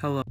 Hello.